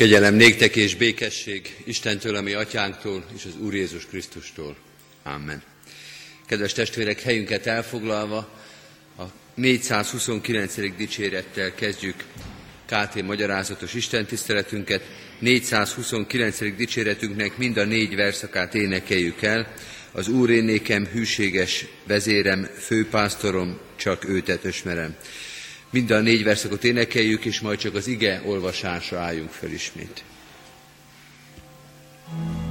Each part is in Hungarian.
Kegyelem néktek és békesség Istentől, ami atyánktól és az Úr Jézus Krisztustól. Amen. Kedves testvérek, helyünket elfoglalva a 429. dicsérettel kezdjük KT magyarázatos istentiszteletünket. 429. dicséretünknek mind a négy verszakát énekeljük el. Az Úr én nékem hűséges vezérem, főpásztorom, csak őtet ösmerem. Mind a négy verszakot énekeljük, és majd csak az ige olvasásra álljunk fel ismét. márkámnak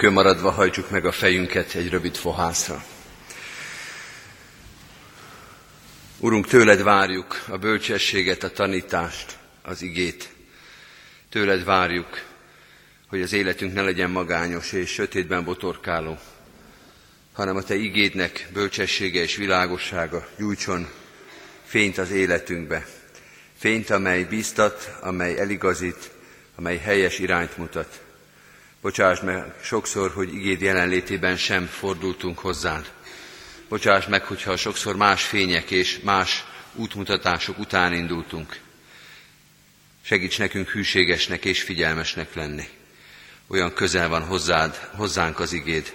Helyünkön maradva hajtsuk meg a fejünket egy rövid fohászra. Urunk, tőled várjuk a bölcsességet, a tanítást, az igét. Tőled várjuk, hogy az életünk ne legyen magányos és sötétben botorkáló, hanem a Te igédnek bölcsessége és világossága gyújtson fényt az életünkbe. Fényt, amely bíztat, amely eligazít, amely helyes irányt mutat. Bocsáss meg sokszor, hogy igéd jelenlétében sem fordultunk hozzád. Bocsáss meg, hogyha sokszor más fények és más útmutatások után indultunk. Segíts nekünk hűségesnek és figyelmesnek lenni. Olyan közel van hozzád, hozzánk az igéd.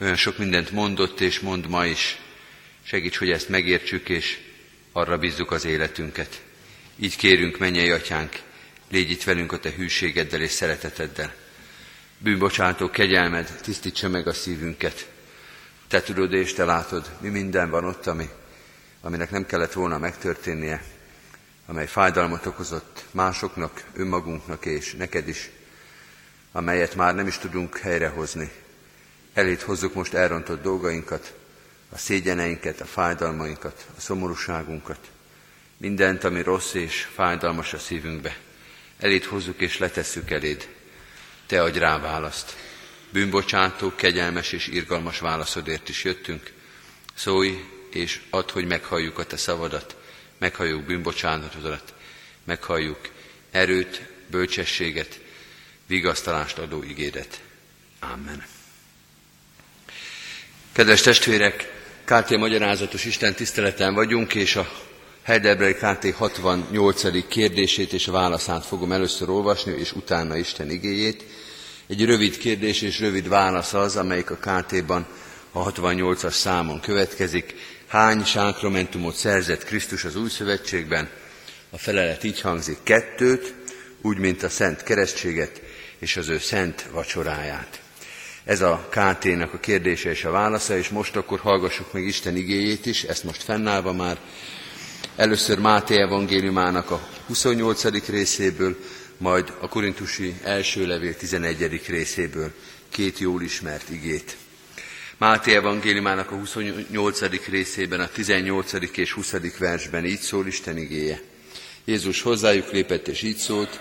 Olyan sok mindent mondott és mond ma is. Segíts, hogy ezt megértsük és arra bízzuk az életünket. Így kérünk, mennyei atyánk, légy itt velünk a te hűségeddel és szereteteddel. Bűnbocsátó kegyelmed tisztítsa meg a szívünket. Te tudod és te látod, mi minden van ott, ami, aminek nem kellett volna megtörténnie, amely fájdalmat okozott másoknak, önmagunknak és neked is, amelyet már nem is tudunk helyrehozni. Elét hozzuk most elrontott dolgainkat, a szégyeneinket, a fájdalmainkat, a szomorúságunkat, mindent, ami rossz és fájdalmas a szívünkbe. Elét hozzuk és letesszük eléd. Te adj rá választ. Bűnbocsátó, kegyelmes és irgalmas válaszodért is jöttünk. Szólj és add, hogy meghalljuk a Te szavadat, meghalljuk bűnbocsánatodat, meghalljuk erőt, bölcsességet, vigasztalást adó igédet. Amen. Kedves testvérek, KT magyarázatos Isten tiszteleten vagyunk, és a Heidelberg KT 68. kérdését és a válaszát fogom először olvasni, és utána Isten igéjét. Egy rövid kérdés és rövid válasz az, amelyik a KT-ban a 68-as számon következik. Hány sákramentumot szerzett Krisztus az új szövetségben? A felelet így hangzik, kettőt, úgy, mint a szent keresztséget és az ő szent vacsoráját. Ez a KT-nak a kérdése és a válasza, és most akkor hallgassuk meg Isten igéjét is, ezt most fennállva már. Először Máté evangéliumának a 28. részéből, majd a korintusi első levél 11. részéből két jól ismert igét. Máté evangéliumának a 28. részében, a 18. és 20. versben így szól Isten igéje. Jézus hozzájuk lépett és így szólt,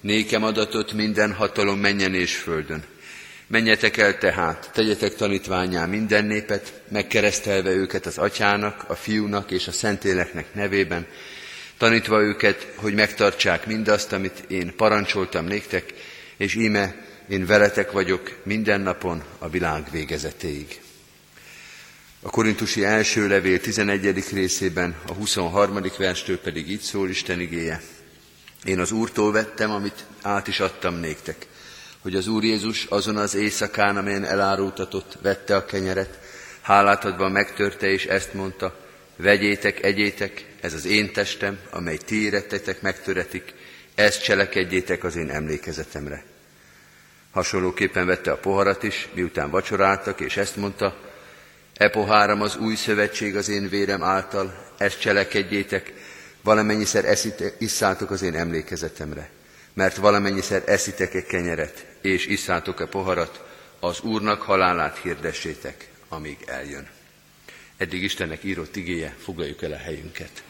nékem adatot minden hatalom menjen és földön. Menjetek el tehát, tegyetek tanítványá minden népet, megkeresztelve őket az atyának, a fiúnak és a szentéleknek nevében, tanítva őket, hogy megtartsák mindazt, amit én parancsoltam néktek, és íme én veletek vagyok minden napon a világ végezetéig. A korintusi első levél 11. részében, a 23. verstől pedig így szól Isten igéje. Én az Úrtól vettem, amit át is adtam néktek, hogy az Úr Jézus azon az éjszakán, amelyen elárultatott, vette a kenyeret, hálát adva megtörte, és ezt mondta, vegyétek, egyétek, ez az én testem, amely ti érettetek, megtöretik, ezt cselekedjétek az én emlékezetemre. Hasonlóképpen vette a poharat is, miután vacsoráltak, és ezt mondta, e poháram az új szövetség az én vérem által, ezt cselekedjétek, valamennyiszer eszitek, isszátok az én emlékezetemre. Mert valamennyiszer eszitek-e kenyeret, és isszátok-e poharat, az Úrnak halálát hirdessétek, amíg eljön. Eddig Istennek írott igéje, foglaljuk el a helyünket.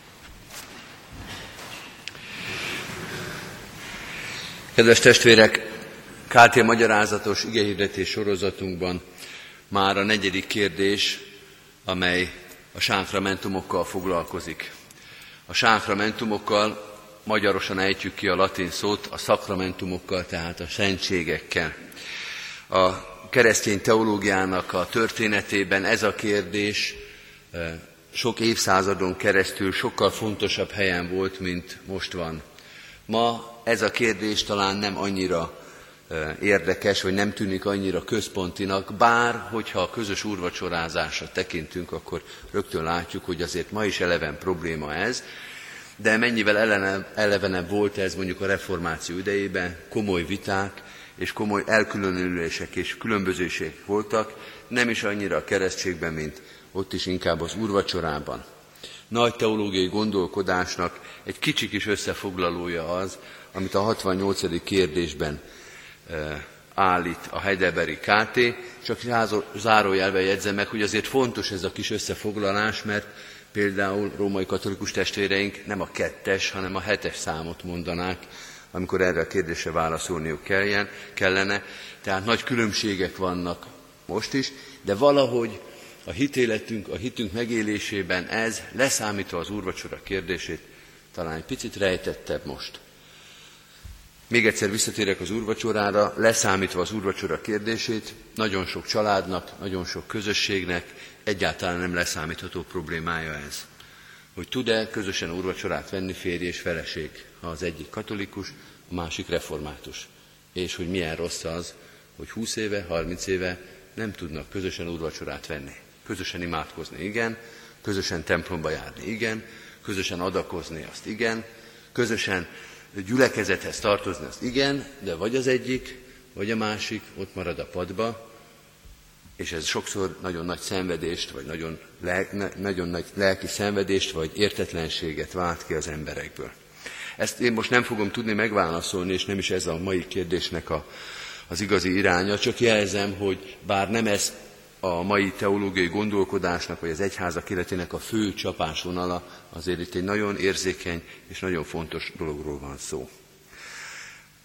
Kedves testvérek, KT magyarázatos igehirdetés sorozatunkban már a negyedik kérdés, amely a sánkramentumokkal foglalkozik. A sánkramentumokkal magyarosan ejtjük ki a latin szót, a szakramentumokkal, tehát a szentségekkel. A keresztény teológiának a történetében ez a kérdés sok évszázadon keresztül sokkal fontosabb helyen volt, mint most van. Ma ez a kérdés talán nem annyira érdekes, vagy nem tűnik annyira központinak, bár hogyha a közös úrvacsorázásra tekintünk, akkor rögtön látjuk, hogy azért ma is eleven probléma ez, de mennyivel elevenebb volt ez mondjuk a reformáció idejében, komoly viták és komoly elkülönülések és különbözőségek voltak, nem is annyira a keresztségben, mint ott is inkább az úrvacsorában. Nagy teológiai gondolkodásnak egy kicsi kis összefoglalója az, amit a 68. kérdésben állít a Heidelbergi KT, csak zárójelben jegyzem meg, hogy azért fontos ez a kis összefoglalás, mert például római katolikus testvéreink nem a kettes, hanem a hetes számot mondanák, amikor erre a kérdésre válaszolniuk kelljen, kellene. Tehát nagy különbségek vannak most is, de valahogy a hitéletünk, a hitünk megélésében ez, leszámítva az úrvacsora kérdését, talán egy picit rejtettebb most. Még egyszer visszatérek az úrvacsorára, leszámítva az úrvacsora kérdését, nagyon sok családnak, nagyon sok közösségnek egyáltalán nem leszámítható problémája ez. Hogy tud-e közösen úrvacsorát venni férj és feleség, ha az egyik katolikus, a másik református. És hogy milyen rossz az, hogy 20 éve, 30 éve nem tudnak közösen úrvacsorát venni. Közösen imádkozni, igen, közösen templomba járni, igen, közösen adakozni, azt igen, közösen gyülekezethez tartozni, azt igen, de vagy az egyik, vagy a másik ott marad a padba, és ez sokszor nagyon nagy szenvedést, vagy nagyon, lel, nagyon nagy lelki szenvedést, vagy értetlenséget vált ki az emberekből. Ezt én most nem fogom tudni megválaszolni, és nem is ez a mai kérdésnek a, az igazi iránya, csak jelzem, hogy bár nem ez a mai teológiai gondolkodásnak, vagy az egyházak életének a fő csapásvonala, azért itt egy nagyon érzékeny és nagyon fontos dologról van szó.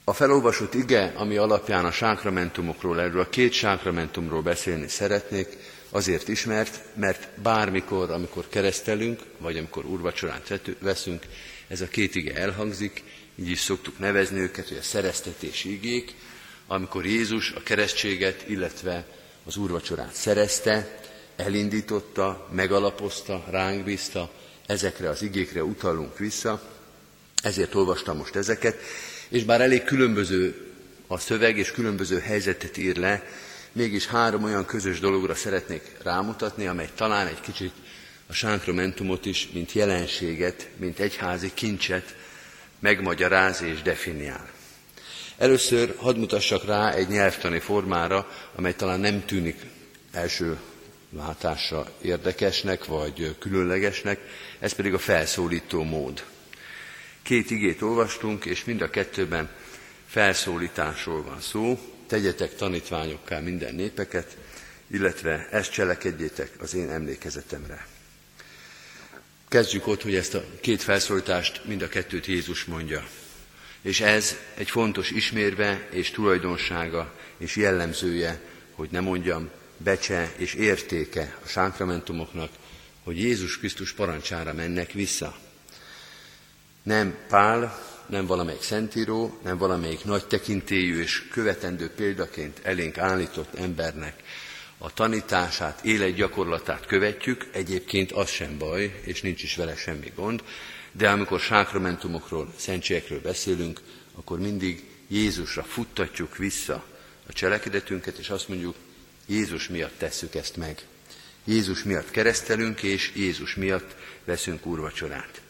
A felolvasott ige, ami alapján a sákramentumokról, erről a két sákramentumról beszélni szeretnék, azért ismert, mert bármikor, amikor keresztelünk, vagy amikor úrvacsorát veszünk, ez a két ige elhangzik, így is szoktuk nevezni őket, hogy a szereztetés igék, amikor Jézus a keresztséget, illetve az úrvacsorát szerezte, elindította, megalapozta, ránk bízta, ezekre az igékre utalunk vissza, ezért olvastam most ezeket, és bár elég különböző a szöveg, és különböző helyzetet ír le, mégis három olyan közös dologra szeretnék rámutatni, amely talán egy kicsit a sánkramentumot is, mint jelenséget, mint egyházi kincset megmagyaráz és definiál. Először hadd mutassak rá egy nyelvtani formára, amely talán nem tűnik első látásra érdekesnek vagy különlegesnek, ez pedig a felszólító mód. Két igét olvastunk, és mind a kettőben felszólításról van szó. Tegyetek tanítványokká minden népeket, illetve ezt cselekedjétek az én emlékezetemre. Kezdjük ott, hogy ezt a két felszólítást mind a kettőt Jézus mondja. És ez egy fontos ismérve és tulajdonsága és jellemzője, hogy ne mondjam, becse és értéke a sánkramentumoknak, hogy Jézus Krisztus parancsára mennek vissza. Nem Pál, nem valamelyik szentíró, nem valamelyik nagy tekintélyű és követendő példaként elénk állított embernek a tanítását, életgyakorlatát követjük, egyébként az sem baj, és nincs is vele semmi gond, de amikor sákramentumokról, szentségekről beszélünk, akkor mindig Jézusra futtatjuk vissza a cselekedetünket, és azt mondjuk, Jézus miatt tesszük ezt meg. Jézus miatt keresztelünk, és Jézus miatt veszünk úrvacsorát.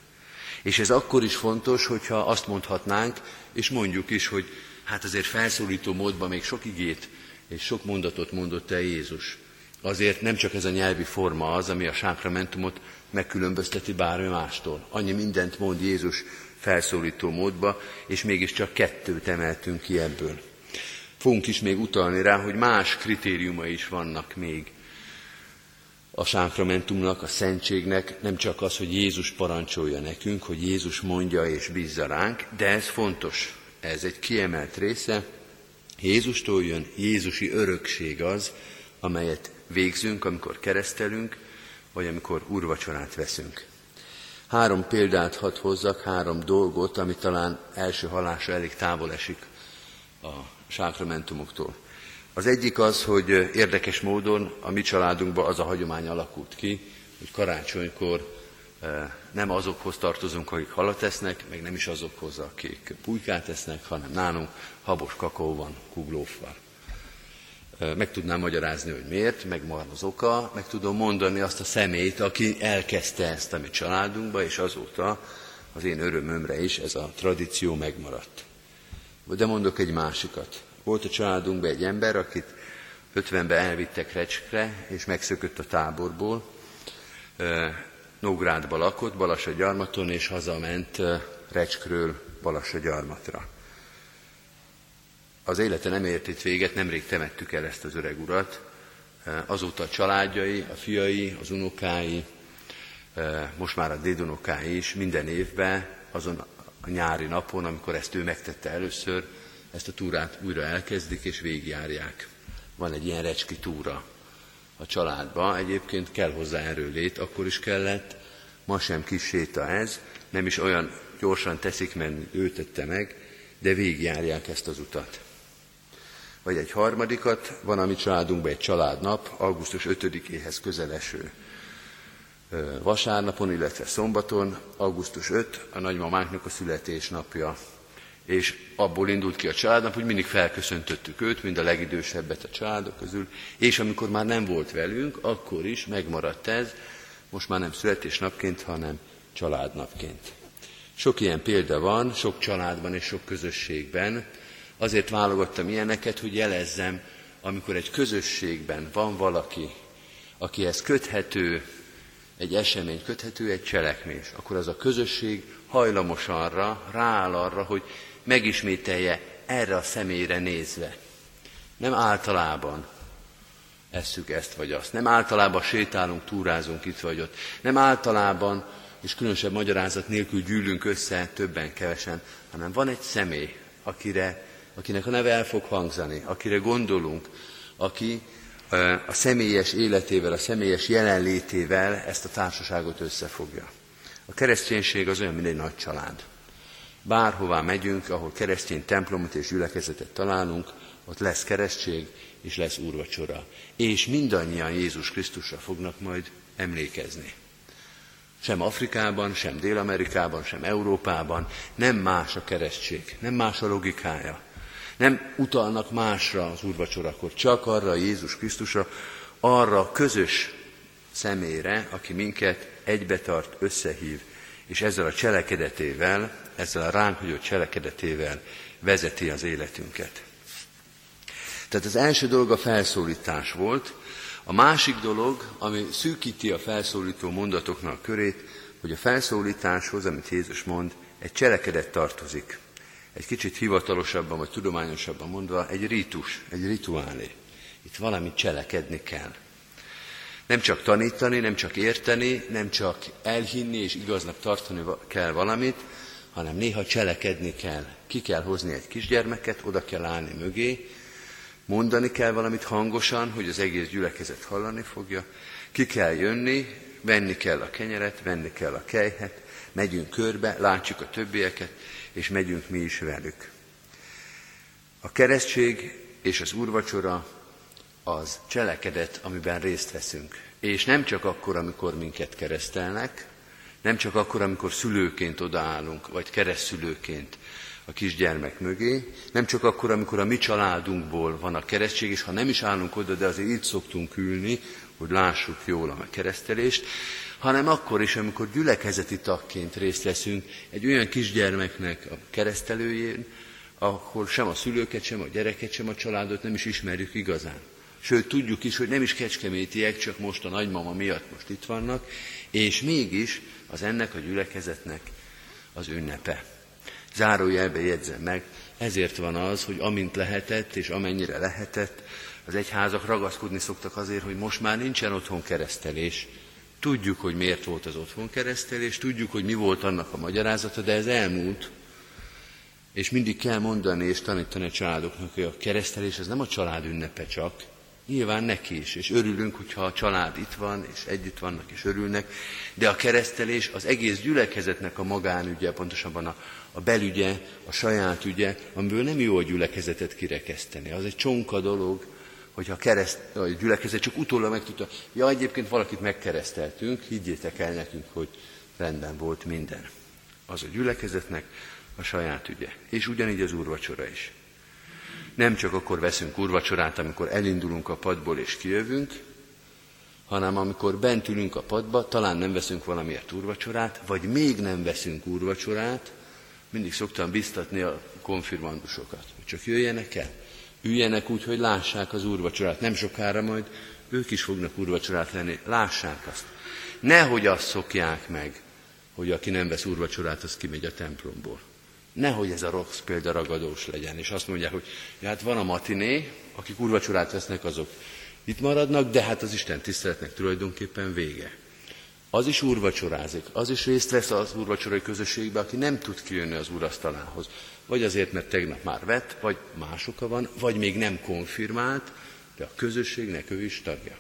És ez akkor is fontos, hogyha azt mondhatnánk, és mondjuk is, hogy hát azért felszólító módban még sok igét és sok mondatot mondott el Jézus. Azért nem csak ez a nyelvi forma az, ami a sákramentumot megkülönbözteti bármi mástól. Annyi mindent mond Jézus felszólító módba, és mégiscsak kettőt emeltünk ki ebből. Fogunk is még utalni rá, hogy más kritériumai is vannak még a sákramentumnak, a szentségnek, nem csak az, hogy Jézus parancsolja nekünk, hogy Jézus mondja és bízza ránk, de ez fontos, ez egy kiemelt része. Jézustól jön Jézusi örökség az, amelyet végzünk, amikor keresztelünk, vagy amikor úrvacsorát veszünk. Három példát hadd hozzak, három dolgot, ami talán első halásra elég távol esik a sákramentumoktól. Az egyik az, hogy érdekes módon a mi családunkban az a hagyomány alakult ki, hogy karácsonykor nem azokhoz tartozunk, akik halat esznek, meg nem is azokhoz, akik pulykát esznek, hanem nálunk habos kakaó van kuglófval. Meg tudnám magyarázni, hogy miért, meg van az oka, meg tudom mondani azt a szemét, aki elkezdte ezt a mi családunkba, és azóta az én örömömre is ez a tradíció megmaradt. De mondok egy másikat. Volt a családunkban egy ember, akit 50-ben elvittek Recskre, és megszökött a táborból. Nógrádba lakott, Balassa-gyarmaton, és hazament Recskről Balassa-gyarmatra. Az élete nem ért itt véget, nemrég temettük el ezt az öreg urat. Azóta a családjai, a fiai, az unokái, most már a dédunokái is minden évben azon a nyári napon, amikor ezt ő megtette először, ezt a túrát újra elkezdik és végigjárják. Van egy ilyen recski túra a családba, egyébként kell hozzá erőlét, akkor is kellett, ma sem kis séta ez, nem is olyan gyorsan teszik, mert ő tette meg, de végigjárják ezt az utat. Vagy egy harmadikat, van a mi családunkban egy családnap, augusztus 5-éhez közeleső vasárnapon, illetve szombaton, augusztus 5, a nagymamánknak a születésnapja. És abból indult ki a családnap, hogy mindig felköszöntöttük őt, mind a legidősebbet a családok közül, és amikor már nem volt velünk, akkor is megmaradt ez, most már nem születésnapként, hanem családnapként. Sok ilyen példa van, sok családban és sok közösségben. Azért válogattam ilyeneket, hogy jelezzem, amikor egy közösségben van valaki, akihez köthető egy esemény köthető, egy cselekmés, akkor az a közösség hajlamos arra, rááll arra, hogy megismételje erre a személyre nézve. Nem általában esszük ezt vagy azt. Nem általában sétálunk, túrázunk itt vagy ott. Nem általában, és különösebb magyarázat nélkül gyűlünk össze többen, kevesen, hanem van egy személy, akire, akinek a neve el fog hangzani, akire gondolunk, aki a személyes életével, a személyes jelenlétével ezt a társaságot összefogja. A kereszténység az olyan, mint egy nagy család. Bárhová megyünk, ahol keresztény templomot és gyülekezetet találunk, ott lesz keresztség és lesz úrvacsora. És mindannyian Jézus Krisztusra fognak majd emlékezni. Sem Afrikában, sem Dél-Amerikában, sem Európában nem más a keresztség, nem más a logikája. Nem utalnak másra az úrvacsorakor, csak arra Jézus Krisztusra, arra közös személyre, aki minket egybetart, összehív, és ezzel a cselekedetével, ezzel a ránk hagyott cselekedetével vezeti az életünket. Tehát az első dolog a felszólítás volt, a másik dolog, ami szűkíti a felszólító mondatoknak a körét, hogy a felszólításhoz, amit Jézus mond, egy cselekedet tartozik egy kicsit hivatalosabban vagy tudományosabban mondva, egy ritus, egy rituálé. Itt valamit cselekedni kell. Nem csak tanítani, nem csak érteni, nem csak elhinni és igaznak tartani kell valamit, hanem néha cselekedni kell. Ki kell hozni egy kisgyermeket, oda kell állni mögé, mondani kell valamit hangosan, hogy az egész gyülekezet hallani fogja, ki kell jönni, venni kell a kenyeret, venni kell a kejhet, megyünk körbe, látjuk a többieket, és megyünk mi is velük. A keresztség és az úrvacsora az cselekedet, amiben részt veszünk. És nem csak akkor, amikor minket keresztelnek, nem csak akkor, amikor szülőként odaállunk, vagy keresztszülőként a kisgyermek mögé, nem csak akkor, amikor a mi családunkból van a keresztség, és ha nem is állunk oda, de azért itt szoktunk ülni, hogy lássuk jól a keresztelést, hanem akkor is, amikor gyülekezeti tagként részt veszünk egy olyan kisgyermeknek a keresztelőjén, ahol sem a szülőket, sem a gyereket, sem a családot nem is ismerjük igazán. Sőt, tudjuk is, hogy nem is kecskemétiek, csak most a nagymama miatt most itt vannak, és mégis az ennek a gyülekezetnek az ünnepe. Zárójelbe jegyzem meg, ezért van az, hogy amint lehetett, és amennyire lehetett, az egyházak ragaszkodni szoktak azért, hogy most már nincsen otthon keresztelés, Tudjuk, hogy miért volt az otthon keresztelés, tudjuk, hogy mi volt annak a magyarázata, de ez elmúlt. És mindig kell mondani és tanítani a családoknak, hogy a keresztelés ez nem a család ünnepe csak, Nyilván neki is, és örülünk, hogyha a család itt van, és együtt vannak, és örülnek, de a keresztelés az egész gyülekezetnek a magánügye, pontosabban a, a belügye, a saját ügye, amiből nem jó a gyülekezetet kirekeszteni. Az egy csonka dolog, hogyha a, kereszt, a gyülekezet csak utólag megtudta, ja, egyébként valakit megkereszteltünk, higgyétek el nekünk, hogy rendben volt minden. Az a gyülekezetnek a saját ügye. És ugyanígy az úrvacsora is. Nem csak akkor veszünk úrvacsorát, amikor elindulunk a padból és kijövünk, hanem amikor bent ülünk a padba, talán nem veszünk valamiért úrvacsorát, vagy még nem veszünk úrvacsorát, mindig szoktam biztatni a konfirmandusokat, hogy csak jöjjenek el, üljenek úgy, hogy lássák az úrvacsorát. Nem sokára majd ők is fognak úrvacsorát lenni, lássák azt. Nehogy azt szokják meg, hogy aki nem vesz úrvacsorát, az kimegy a templomból. Nehogy ez a rossz példa ragadós legyen, és azt mondják, hogy ja, hát van a matiné, akik úrvacsorát vesznek, azok itt maradnak, de hát az Isten tiszteletnek tulajdonképpen vége. Az is úrvacsorázik, az is részt vesz az úrvacsorai közösségbe, aki nem tud kijönni az úrasztalához. Vagy azért, mert tegnap már vett, vagy más oka van, vagy még nem konfirmált, de a közösségnek ő is tagja.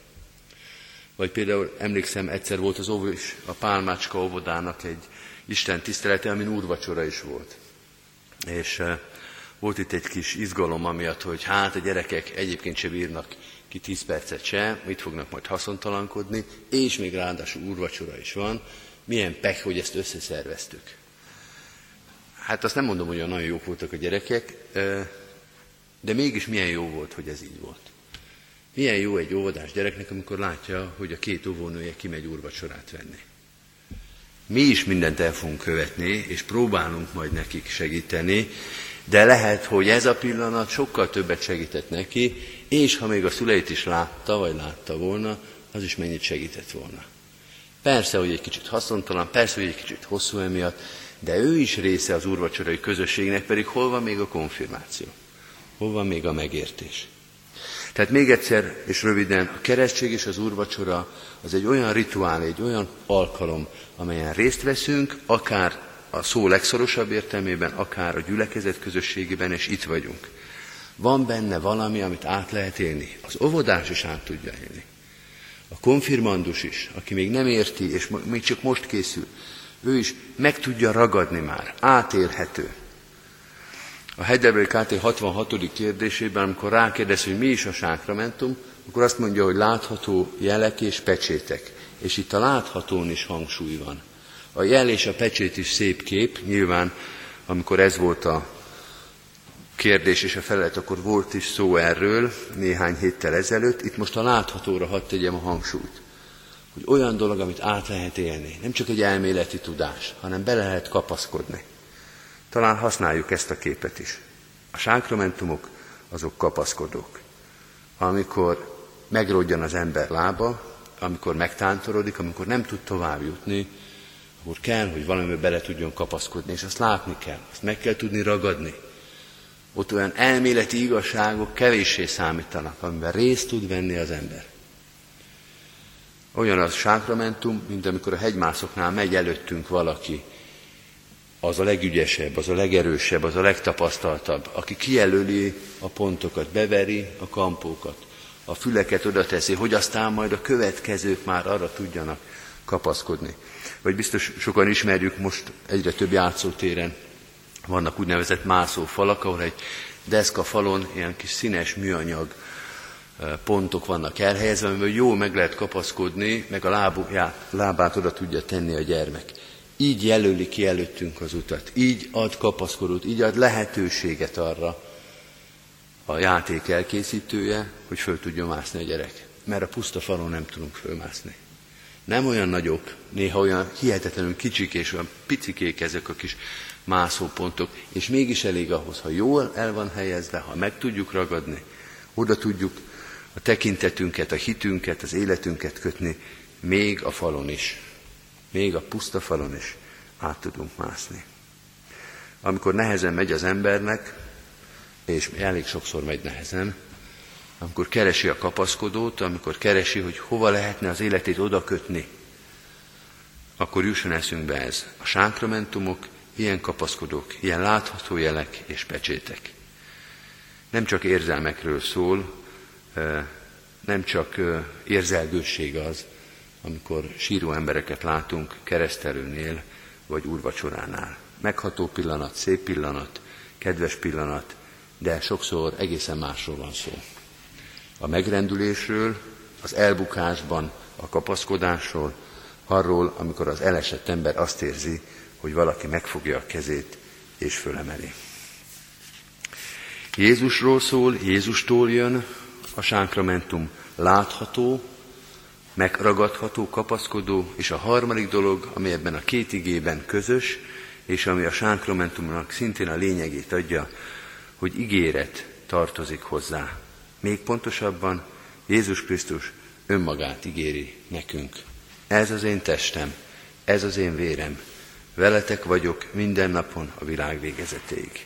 Vagy például emlékszem, egyszer volt az óvós, a Pálmácska óvodának egy Isten tisztelete, amin úrvacsora is volt. És uh, volt itt egy kis izgalom amiatt, hogy hát a gyerekek egyébként sem bírnak ki 10 percet se, mit fognak majd haszontalankodni, és még ráadásul úrvacsora is van. Milyen pek, hogy ezt összeszerveztük. Hát azt nem mondom, hogy olyan nagyon jók voltak a gyerekek, de mégis milyen jó volt, hogy ez így volt. Milyen jó egy óvodás gyereknek, amikor látja, hogy a két óvónője kimegy úrvacsorát venni. Mi is mindent el fogunk követni, és próbálunk majd nekik segíteni, de lehet, hogy ez a pillanat sokkal többet segített neki, és ha még a szüleit is látta, vagy látta volna, az is mennyit segített volna. Persze, hogy egy kicsit haszontalan, persze, hogy egy kicsit hosszú emiatt, de ő is része az úrvacsorai közösségnek, pedig hol van még a konfirmáció? Hol van még a megértés? Tehát még egyszer és röviden, a keresztség és az úrvacsora az egy olyan rituál, egy olyan alkalom, amelyen részt veszünk, akár a szó legszorosabb értelmében, akár a gyülekezet közösségében, és itt vagyunk. Van benne valami, amit át lehet élni. Az óvodás is át tudja élni. A konfirmandus is, aki még nem érti, és még csak most készül, ő is meg tudja ragadni már, átélhető. A Heidelberg KT 66. kérdésében, amikor rákérdez, hogy mi is a sákramentum, akkor azt mondja, hogy látható jelek és pecsétek. És itt a láthatón is hangsúly van. A jel és a pecsét is szép kép, nyilván amikor ez volt a kérdés és a felelet, akkor volt is szó erről néhány héttel ezelőtt. Itt most a láthatóra hadd tegyem a hangsúlyt, hogy olyan dolog, amit át lehet élni, nem csak egy elméleti tudás, hanem bele lehet kapaszkodni. Talán használjuk ezt a képet is. A sákramentumok azok kapaszkodók. Amikor megrodjan az ember lába, amikor megtántorodik, amikor nem tud tovább jutni, akkor kell, hogy valamibe bele tudjon kapaszkodni, és azt látni kell, azt meg kell tudni ragadni. Ott olyan elméleti igazságok kevéssé számítanak, amiben részt tud venni az ember. Olyan az sákramentum, mint amikor a hegymászoknál megy előttünk valaki, az a legügyesebb, az a legerősebb, az a legtapasztaltabb, aki kijelöli a pontokat, beveri a kampókat, a füleket oda teszi, hogy aztán majd a következők már arra tudjanak kapaszkodni. Vagy biztos sokan ismerjük most egyre több játszótéren vannak úgynevezett mászófalak, ahol egy deszka falon ilyen kis színes műanyag pontok vannak elhelyezve, amivel jó meg lehet kapaszkodni, meg a lábuját, lábát oda tudja tenni a gyermek. Így jelöli ki előttünk az utat, így ad kapaszkodót, így ad lehetőséget arra a játék elkészítője, hogy föl tudjon mászni a gyerek. Mert a puszta falon nem tudunk fölmászni. Nem olyan nagyok, néha olyan hihetetlenül kicsik és olyan picikék ezek a kis mászópontok, és mégis elég ahhoz, ha jól el van helyezve, ha meg tudjuk ragadni, oda tudjuk a tekintetünket, a hitünket, az életünket kötni, még a falon is, még a puszta falon is át tudunk mászni. Amikor nehezen megy az embernek, és elég sokszor megy nehezen, amikor keresi a kapaszkodót, amikor keresi, hogy hova lehetne az életét oda kötni, akkor jusson eszünkbe ez. A sákramentumok ilyen kapaszkodók, ilyen látható jelek és pecsétek. Nem csak érzelmekről szól, nem csak érzelgősség az, amikor síró embereket látunk keresztelőnél vagy úrvacsoránál. Megható pillanat, szép pillanat, kedves pillanat, de sokszor egészen másról van szó. A megrendülésről, az elbukásban, a kapaszkodásról, arról, amikor az elesett ember azt érzi, hogy valaki megfogja a kezét és fölemeli. Jézusról szól, Jézustól jön, a sánkramentum látható, megragadható, kapaszkodó, és a harmadik dolog, ami ebben a két igében közös, és ami a sánkramentumnak szintén a lényegét adja, hogy ígéret tartozik hozzá. Még pontosabban Jézus Krisztus önmagát ígéri nekünk. Ez az én testem, ez az én vérem, veletek vagyok minden napon a világ végezetéig.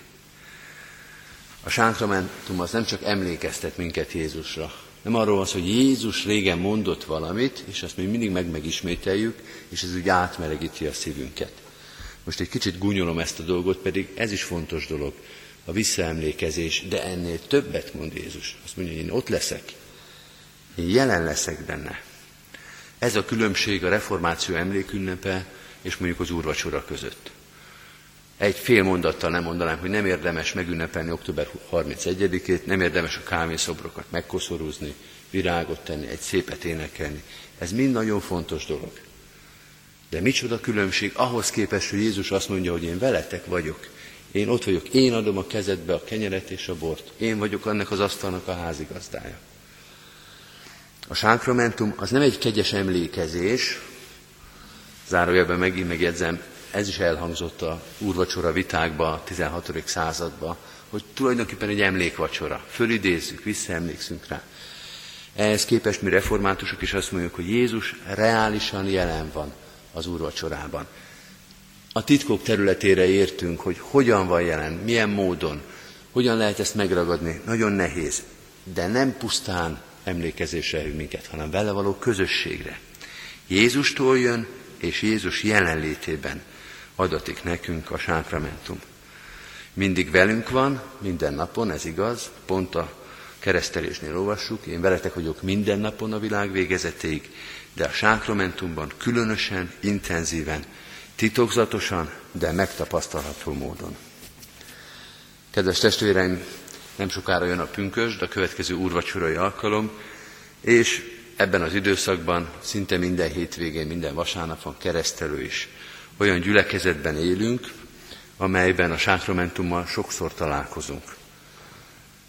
A sánkramentum az nem csak emlékeztet minket Jézusra, nem arról szó, hogy Jézus régen mondott valamit, és azt még mindig meg megismételjük, és ez úgy átmelegíti a szívünket. Most egy kicsit gúnyolom ezt a dolgot, pedig ez is fontos dolog, a visszaemlékezés, de ennél többet mond Jézus. Mondja, én ott leszek, én jelen leszek benne. Ez a különbség a reformáció emlékünnepe és mondjuk az úrvacsora között. Egy fél mondattal nem mondanám, hogy nem érdemes megünnepelni október 31-ét, nem érdemes a kávészobrokat megkoszorúzni, virágot tenni, egy szépet énekelni. Ez mind nagyon fontos dolog. De micsoda különbség ahhoz képest, hogy Jézus azt mondja, hogy én veletek vagyok. Én ott vagyok, én adom a kezedbe a kenyeret és a bort. Én vagyok annak az asztalnak a házigazdája. A sánkramentum az nem egy kegyes emlékezés, zárójelben megint megjegyzem, ez is elhangzott a úrvacsora vitákba a 16. században, hogy tulajdonképpen egy emlékvacsora. Fölidézzük, visszaemlékszünk rá. Ehhez képest mi reformátusok is azt mondjuk, hogy Jézus reálisan jelen van az úrvacsorában. A titkok területére értünk, hogy hogyan van jelen, milyen módon, hogyan lehet ezt megragadni. Nagyon nehéz, de nem pusztán emlékezésre hív minket, hanem vele való közösségre. Jézustól jön, és Jézus jelenlétében adatik nekünk a sákramentum. Mindig velünk van, minden napon, ez igaz, pont a keresztelésnél olvassuk, én veletek vagyok minden napon a világ végezetéig, de a sákramentumban különösen, intenzíven, titokzatosan, de megtapasztalható módon. Kedves testvéreim, nem sokára jön a pünkösd, a következő úrvacsorai alkalom, és ebben az időszakban szinte minden hétvégén, minden vasárnapon keresztelő is olyan gyülekezetben élünk, amelyben a sákramentummal sokszor találkozunk.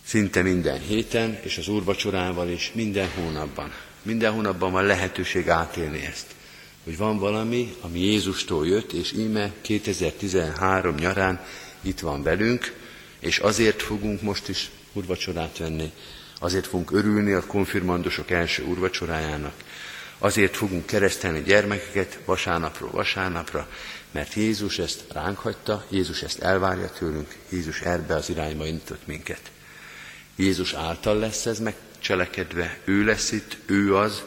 Szinte minden héten, és az úrvacsorával is minden hónapban. Minden hónapban van lehetőség átélni ezt. Hogy van valami, ami Jézustól jött, és íme 2013 nyarán itt van velünk, és azért fogunk most is úrvacsorát venni, azért fogunk örülni a konfirmandusok első úrvacsorájának, azért fogunk keresztelni gyermekeket vasárnapról vasárnapra, mert Jézus ezt ránk hagyta, Jézus ezt elvárja tőlünk, Jézus erbe az irányba indított minket. Jézus által lesz ez megcselekedve, ő lesz itt, ő az,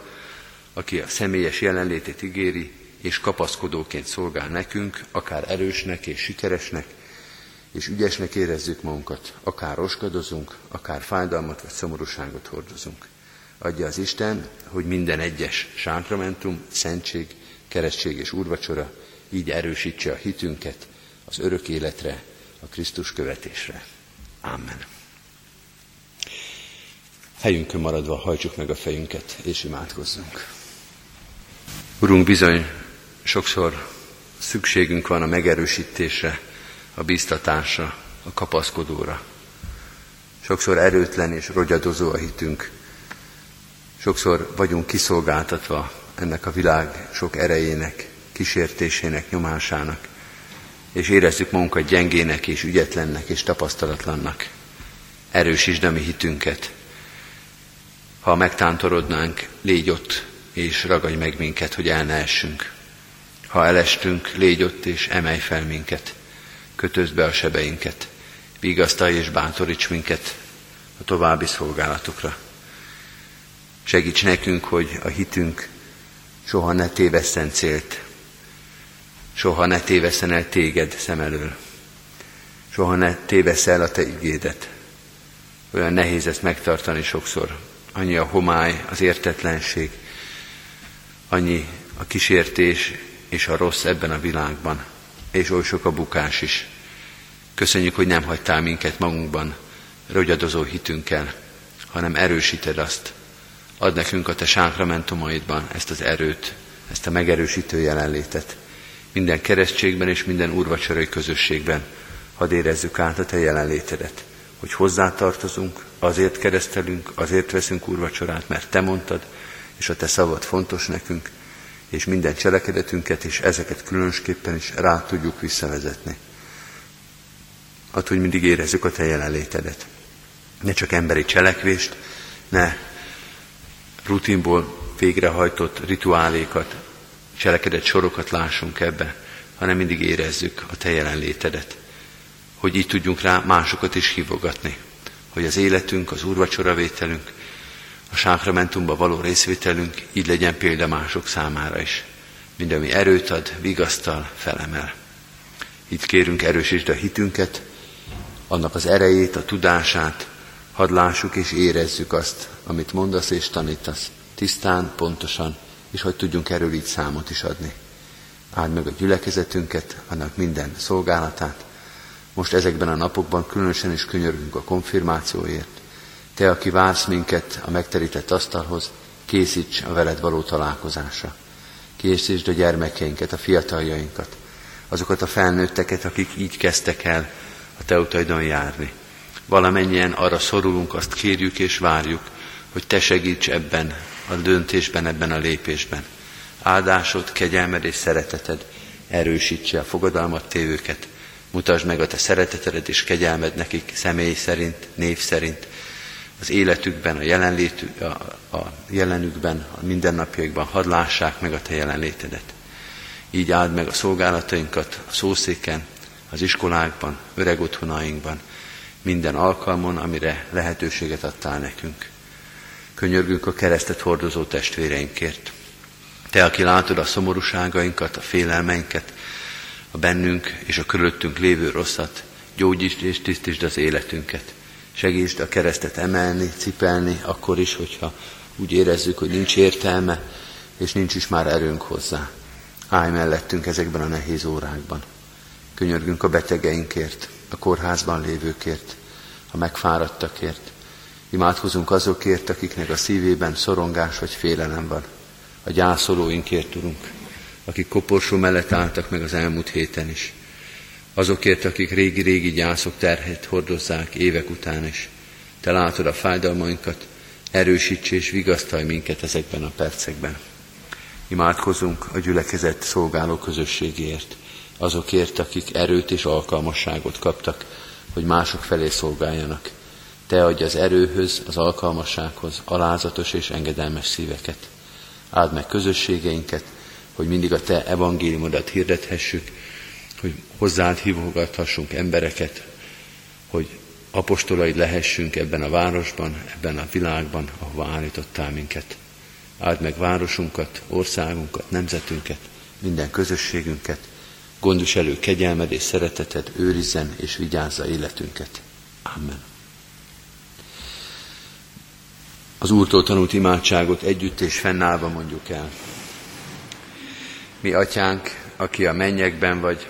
aki a személyes jelenlétét ígéri, és kapaszkodóként szolgál nekünk, akár erősnek és sikeresnek, és ügyesnek érezzük magunkat, akár roskadozunk, akár fájdalmat vagy szomorúságot hordozunk. Adja az Isten, hogy minden egyes sánkramentum, szentség, keresztség és úrvacsora így erősítse a hitünket az örök életre, a Krisztus követésre. Amen. Helyünkön maradva hajtsuk meg a fejünket, és imádkozzunk. Urunk, bizony sokszor szükségünk van a megerősítésre, a biztatásra, a kapaszkodóra. Sokszor erőtlen és rogyadozó a hitünk. Sokszor vagyunk kiszolgáltatva ennek a világ sok erejének, kísértésének, nyomásának, és érezzük magunkat gyengének és ügyetlennek és tapasztalatlannak. Erősítsd a mi hitünket. Ha megtántorodnánk, légy ott, és ragadj meg minket, hogy el ne essünk. Ha elestünk, légy ott, és emelj fel minket kötözd be a sebeinket, vigasztalj és bátoríts minket a további szolgálatokra. Segíts nekünk, hogy a hitünk soha ne tévesszen célt, soha ne tévesszen el téged szem elől, soha ne tévessz el a te igédet. Olyan nehéz ezt megtartani sokszor. Annyi a homály, az értetlenség, annyi a kísértés és a rossz ebben a világban és oly sok a bukás is. Köszönjük, hogy nem hagytál minket magunkban rogyadozó hitünkkel, hanem erősíted azt. Ad nekünk a te sákramentumaidban ezt az erőt, ezt a megerősítő jelenlétet. Minden keresztségben és minden úrvacsorai közösségben hadd érezzük át a Te jelenlétedet, hogy hozzátartozunk, azért keresztelünk, azért veszünk úrvacsorát, mert Te mondtad, és a Te szavad fontos nekünk, és minden cselekedetünket, és ezeket különösképpen is rá tudjuk visszavezetni. Attól, hogy mindig érezzük a Te jelenlétedet. Ne csak emberi cselekvést, ne rutinból végrehajtott rituálékat, cselekedett sorokat lássunk ebbe, hanem mindig érezzük a Te jelenlétedet, hogy így tudjunk rá másokat is hívogatni, hogy az életünk, az úrvacsoravételünk, a sákramentumba való részvételünk így legyen példa mások számára is. Mind ami erőt ad, vigasztal, felemel. Itt kérünk erősítsd a hitünket, annak az erejét, a tudását, hadd lássuk és érezzük azt, amit mondasz és tanítasz, tisztán, pontosan, és hogy tudjunk erről így számot is adni. Áld meg a gyülekezetünket, annak minden szolgálatát. Most ezekben a napokban különösen is könyörgünk a konfirmációért. Te, aki vársz minket a megterített asztalhoz, készíts a veled való találkozásra. Készítsd a gyermekeinket, a fiataljainkat, azokat a felnőtteket, akik így kezdtek el a te utajdon járni. Valamennyien arra szorulunk, azt kérjük és várjuk, hogy te segíts ebben a döntésben, ebben a lépésben. Áldásod, kegyelmed és szereteted erősítse a fogadalmat tévőket. Mutasd meg a te szereteted és kegyelmed nekik személy szerint, név szerint, az életükben, a, jelenlétük, a, a jelenükben, a mindennapjaikban hadd lássák meg a te jelenlétedet. Így áld meg a szolgálatainkat a szószéken, az iskolákban, öreg otthonainkban, minden alkalmon, amire lehetőséget adtál nekünk. Könyörgünk a keresztet hordozó testvéreinkért. Te, aki látod a szomorúságainkat, a félelmeinket, a bennünk és a körülöttünk lévő rosszat, gyógyítsd és tisztítsd az életünket. Segítsd a keresztet emelni, cipelni, akkor is, hogyha úgy érezzük, hogy nincs értelme, és nincs is már erőnk hozzá. Állj mellettünk ezekben a nehéz órákban. Könyörgünk a betegeinkért, a kórházban lévőkért, a megfáradtakért, Imádkozunk azokért, akiknek a szívében szorongás vagy félelem van. A gyászolóinkért, Urunk, akik koporsó mellett álltak meg az elmúlt héten is. Azokért, akik régi-régi gyászok terhet hordozzák évek után is. Te látod a fájdalmainkat, erősíts és vigasztalj minket ezekben a percekben. Imádkozunk a gyülekezet szolgáló közösségért, azokért, akik erőt és alkalmasságot kaptak, hogy mások felé szolgáljanak. Te adj az erőhöz, az alkalmassághoz alázatos és engedelmes szíveket. Áld meg közösségeinket, hogy mindig a Te evangéliumodat hirdethessük, hogy hozzád hívogathassunk embereket, hogy apostolaid lehessünk ebben a városban, ebben a világban, ahova állítottál minket. Áld meg városunkat, országunkat, nemzetünket, minden közösségünket, gondos elő kegyelmed és szereteted őrizzen és vigyázza életünket. Amen. az Úrtól tanult imádságot együtt és fennállva mondjuk el. Mi atyánk, aki a mennyekben vagy,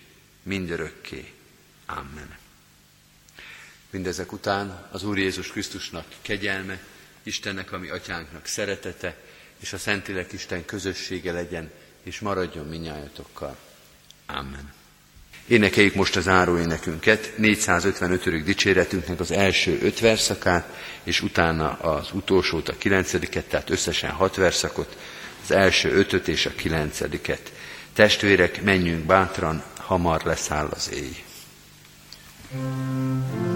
mindörökké. Amen. Mindezek után az Úr Jézus Krisztusnak kegyelme, Istennek, ami atyánknak szeretete, és a Szentilek Isten közössége legyen, és maradjon minnyájatokkal. Amen. Énekeljük most az áróénekünket, 455. dicséretünknek az első öt verszakát, és utána az utolsót, a kilencediket, tehát összesen hat verszakot, az első ötöt és a kilencediket. Testvérek, menjünk bátran, hamar leszáll az éj. thank you